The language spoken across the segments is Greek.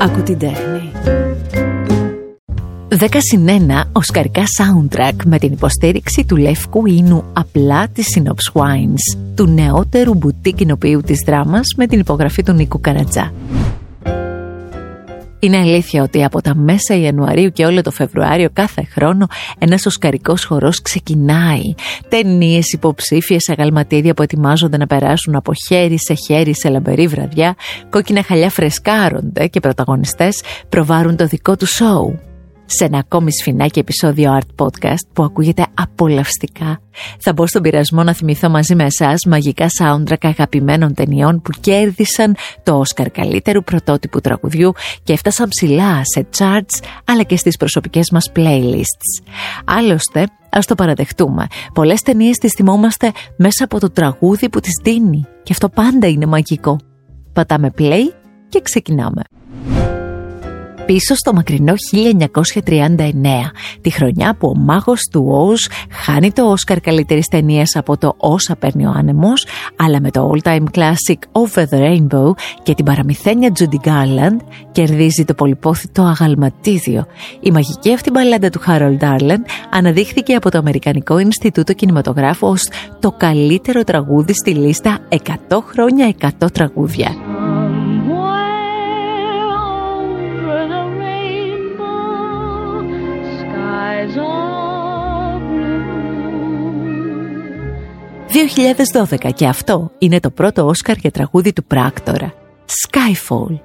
Ακού την τέχνη. 10 συν 1 οσκαρικά soundtrack με την υποστήριξη του Λευκού Ίνου απλά της Synops Wines, του νεότερου μπουτί κοινοποιού της δράμας με την υπογραφή του Νίκου Καρατζά. Είναι αλήθεια ότι από τα μέσα Ιανουαρίου και όλο το Φεβρουάριο κάθε χρόνο ένας οσκαρικός χορός ξεκινάει. Ταινίες υποψήφιες αγαλματίδια που ετοιμάζονται να περάσουν από χέρι σε χέρι σε λαμπερή βραδιά, κόκκινα χαλιά φρεσκάρονται και πρωταγωνιστές προβάρουν το δικό του σοου σε ένα ακόμη σφινάκι επεισόδιο Art Podcast που ακούγεται απολαυστικά. Θα μπω στον πειρασμό να θυμηθώ μαζί με εσάς μαγικά soundtrack αγαπημένων ταινιών που κέρδισαν το Oscar καλύτερου πρωτότυπου τραγουδιού και έφτασαν ψηλά σε charts αλλά και στις προσωπικές μας playlists. Άλλωστε, ας το παραδεχτούμε, πολλές ταινίες τις θυμόμαστε μέσα από το τραγούδι που τις δίνει και αυτό πάντα είναι μαγικό. Πατάμε play και ξεκινάμε πίσω στο μακρινό 1939, τη χρονιά που ο μάγος του Όζ χάνει το Όσκαρ καλύτερης ταινίας από το «Όσα παίρνει ο άνεμος», αλλά με το all-time classic «Over the Rainbow» και την παραμυθένια Judy Garland κερδίζει το πολυπόθητο αγαλματίδιο. Η μαγική αυτή μπαλάντα του Harold Darland αναδείχθηκε από το Αμερικανικό Ινστιτούτο Κινηματογράφου ως το καλύτερο τραγούδι στη λίστα 100 χρόνια 100 τραγούδια. 2012 και αυτό είναι το πρώτο Όσκαρ για τραγούδι του πράκτορα. Skyfall.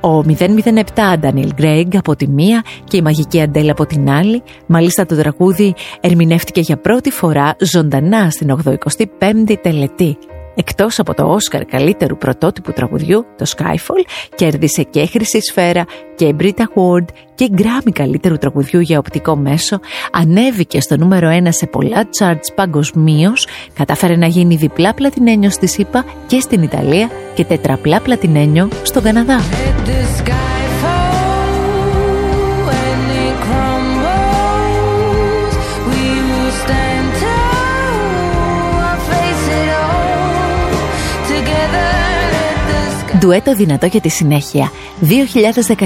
Ο 007 Daniel Gregg από τη μία και η μαγική Αντέλ από την άλλη. Μάλιστα το τραγούδι ερμηνεύτηκε για πρώτη φορά ζωντανά στην 85η τελετή Εκτός από το Όσκαρ καλύτερου πρωτότυπου τραγουδιού, το Skyfall κέρδισε και χρυσή σφαίρα και Brit Award και Grammy καλύτερου τραγουδιού για οπτικό μέσο, ανέβηκε στο νούμερο 1 σε πολλά charts παγκοσμίως, κατάφερε να γίνει διπλά πλατινένιο στη ΣΥΠΑ και στην Ιταλία και τετραπλά πλατινένιο στον Καναδά. Ντουέτο δυνατό για τη συνέχεια. 2019.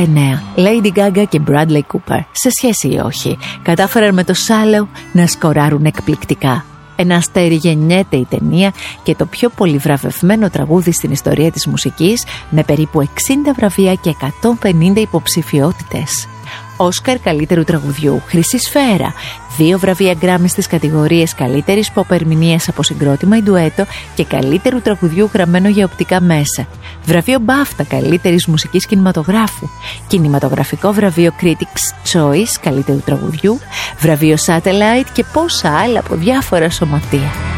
Lady Gaga και Bradley Cooper. Σε σχέση ή όχι. Κατάφεραν με το Shallow να σκοράρουν εκπληκτικά. Ένα αστέρι γεννιέται η ταινία και το πιο πολυβραβευμένο τραγούδι στην ιστορία της μουσικής με περίπου 60 βραβεία και 150 υποψηφιότητες. Όσκαρ καλύτερου τραγουδιού, Χρυσή Σφαίρα, δύο βραβεία γκράμμις στις κατηγορίες καλύτερης ποπερμηνίας από συγκρότημα ή ντουέτο και καλύτερου τραγουδιού γραμμένο για οπτικά μέσα, βραβείο Μπάφτα καλύτερης μουσικής κινηματογράφου, κινηματογραφικό βραβείο Critics Choice καλύτερου τραγουδιού, βραβείο Satellite και πόσα άλλα από διάφορα σωματεία.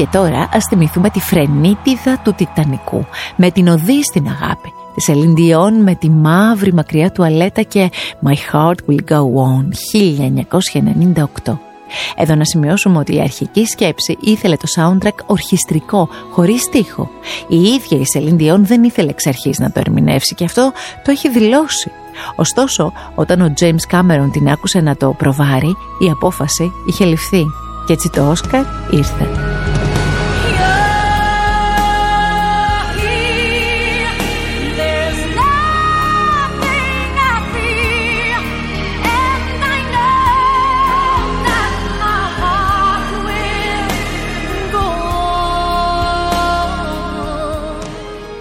Και τώρα ας θυμηθούμε τη φρενίτιδα του Τιτανικού με την οδή στην αγάπη της Σελήν με τη μαύρη μακριά τουαλέτα και My Heart Will Go On 1998. Εδώ να σημειώσουμε ότι η αρχική σκέψη ήθελε το soundtrack ορχιστρικό, χωρίς στίχο. Η ίδια η Σελήν δεν ήθελε εξ αρχής να το ερμηνεύσει και αυτό το έχει δηλώσει. Ωστόσο, όταν ο James Cameron την άκουσε να το προβάρει, η απόφαση είχε ληφθεί και έτσι το Όσκαρ ήρθε.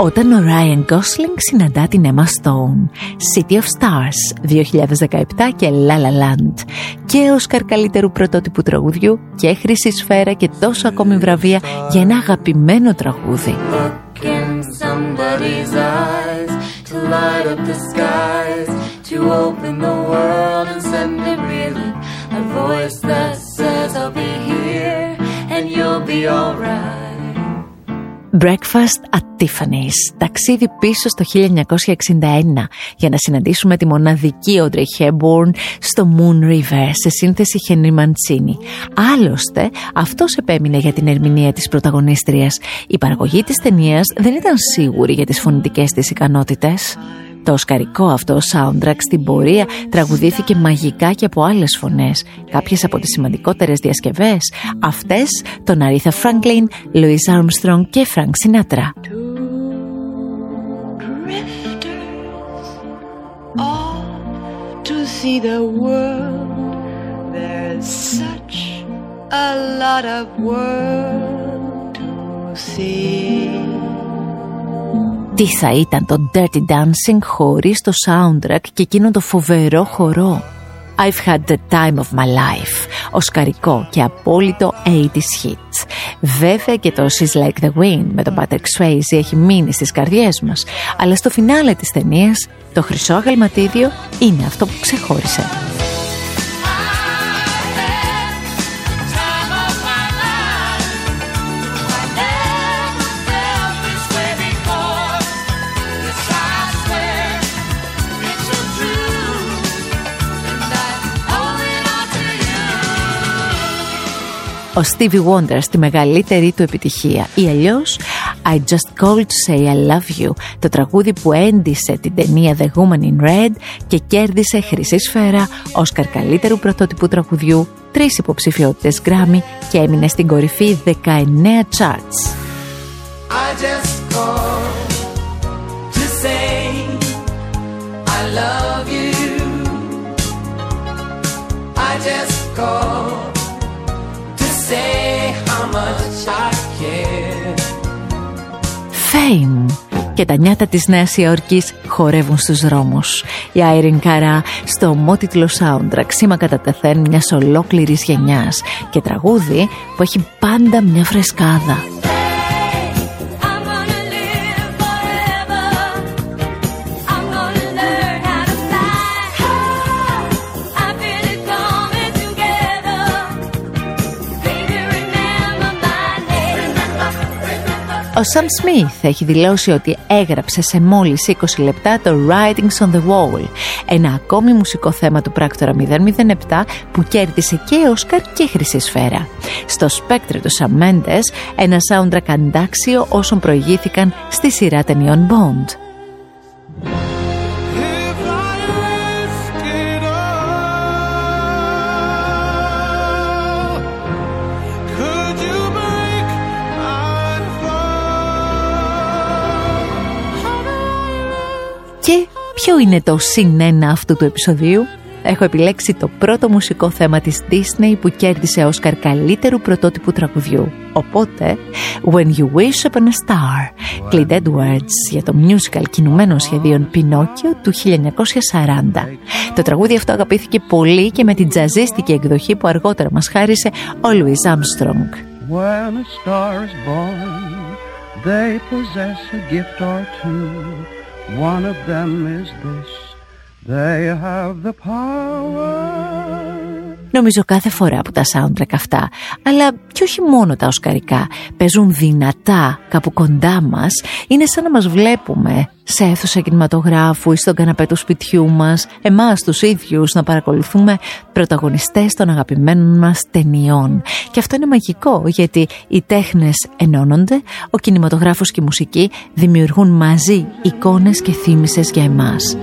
Όταν ο Ryan Gosling συναντά την Emma Stone. City of Stars 2017 και La La Land. Και Όσκαρ καλύτερου πρωτότυπου τραγουδιού και χρυσή σφαίρα και τόσο ακόμη βραβεία για ένα αγαπημένο τραγούδι. Breakfast at Tiffany's, ταξίδι πίσω στο 1961 για να συναντήσουμε τη μοναδική Audrey Hepburn στο Moon River σε σύνθεση Henry Mancini. Άλλωστε, αυτός επέμεινε για την ερμηνεία της πρωταγωνίστριας. Η παραγωγή της ταινίας δεν ήταν σίγουρη για τις φωνητικές της ικανότητες. Το οσκαρικό αυτό soundtrack στην πορεία τραγουδήθηκε μαγικά και από άλλες φωνές. Κάποιες από τις σημαντικότερες διασκευές, αυτές των Αρίθα Φράνκλιν, Λούις Armstrong και Φρανκ Σινάτρα. a lot of world to see. Τι θα ήταν το Dirty Dancing χωρίς το soundtrack και εκείνο το φοβερό χορό; I've had the time of my life. Οσκαρικό και απόλυτο 80's hit. Βέβαια και το She's Like the Wind με τον Patrick Swayze έχει μείνει στις καρδιές μας. Αλλά στο φινάλε της ταινίας το χρυσό αγαλματίδιο είναι αυτό που ξεχώρισε. Ο Stevie Wonder στη μεγαλύτερη του επιτυχία ή αλλιώς I Just Called to Say I Love You το τραγούδι που έντισε την ταινία The Woman in Red και κέρδισε χρυσή σφαίρα Όσκαρ καλύτερου πρωτότυπου τραγουδιού τρεις υποψηφιότητες Grammy και έμεινε στην κορυφή 19 charts. I just to say I love you I just Fame και τα νιάτα της Νέας Υόρκης χορεύουν στους δρόμους. Η Άιριν Καρά στο ομότιτλο soundtrack σήμα κατά τεθέν μιας ολόκληρης γενιάς και τραγούδι που έχει πάντα μια φρεσκάδα. Ο Sam Smith έχει δηλώσει ότι έγραψε σε μόλις 20 λεπτά το Writings on the Wall, ένα ακόμη μουσικό θέμα του πράκτορα 007 που κέρδισε και Όσκαρ και Χρυσή Σφαίρα. Στο σπέκτρο του Sam Mendes, ένα soundtrack αντάξιο όσων προηγήθηκαν στη σειρά ταινιών Bond. Και ποιο είναι το συνένα αυτού του επεισοδίου; Έχω επιλέξει το πρώτο μουσικό θέμα της Disney που κέρδισε Όσκαρ καλύτερου πρωτότυπου τραγουδιού. Οπότε, When You Wish Upon a Star, Clint Edwards για το musical κινουμένων σχεδίων Πινόκιο του 1940. Το τραγούδι αυτό αγαπήθηκε πολύ και με την τζαζίστικη εκδοχή που αργότερα μας χάρισε ο Louis Armstrong. When a star is born, they possess a gift or two. One of them is this. They have the power Νομίζω κάθε φορά που τα soundtrack αυτά, αλλά και όχι μόνο τα οσκαρικά, παίζουν δυνατά κάπου κοντά μας, είναι σαν να μας βλέπουμε σε αίθουσα κινηματογράφου ή στον καναπέ του σπιτιού μας, εμάς τους ίδιους να παρακολουθούμε πρωταγωνιστές των αγαπημένων μας ταινιών. Και αυτό είναι μαγικό γιατί οι τέχνες ενώνονται, ο κινηματογράφος και η μουσική δημιουργούν μαζί εικόνες και θύμησες για εμάς.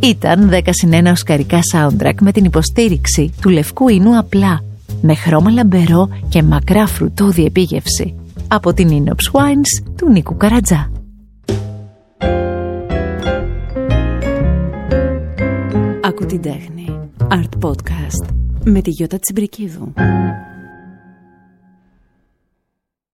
Ήταν 10 συν 1 οσκαρικά soundtrack με την υποστήριξη του Λευκού Ινού απλά, με χρώμα λαμπερό και μακρά φρουτόδη επίγευση. Από την Inops Wines του Νίκου Καρατζά. Την τέχνη. Art Podcast με τη Γιώτα Τσιμπρικίδου.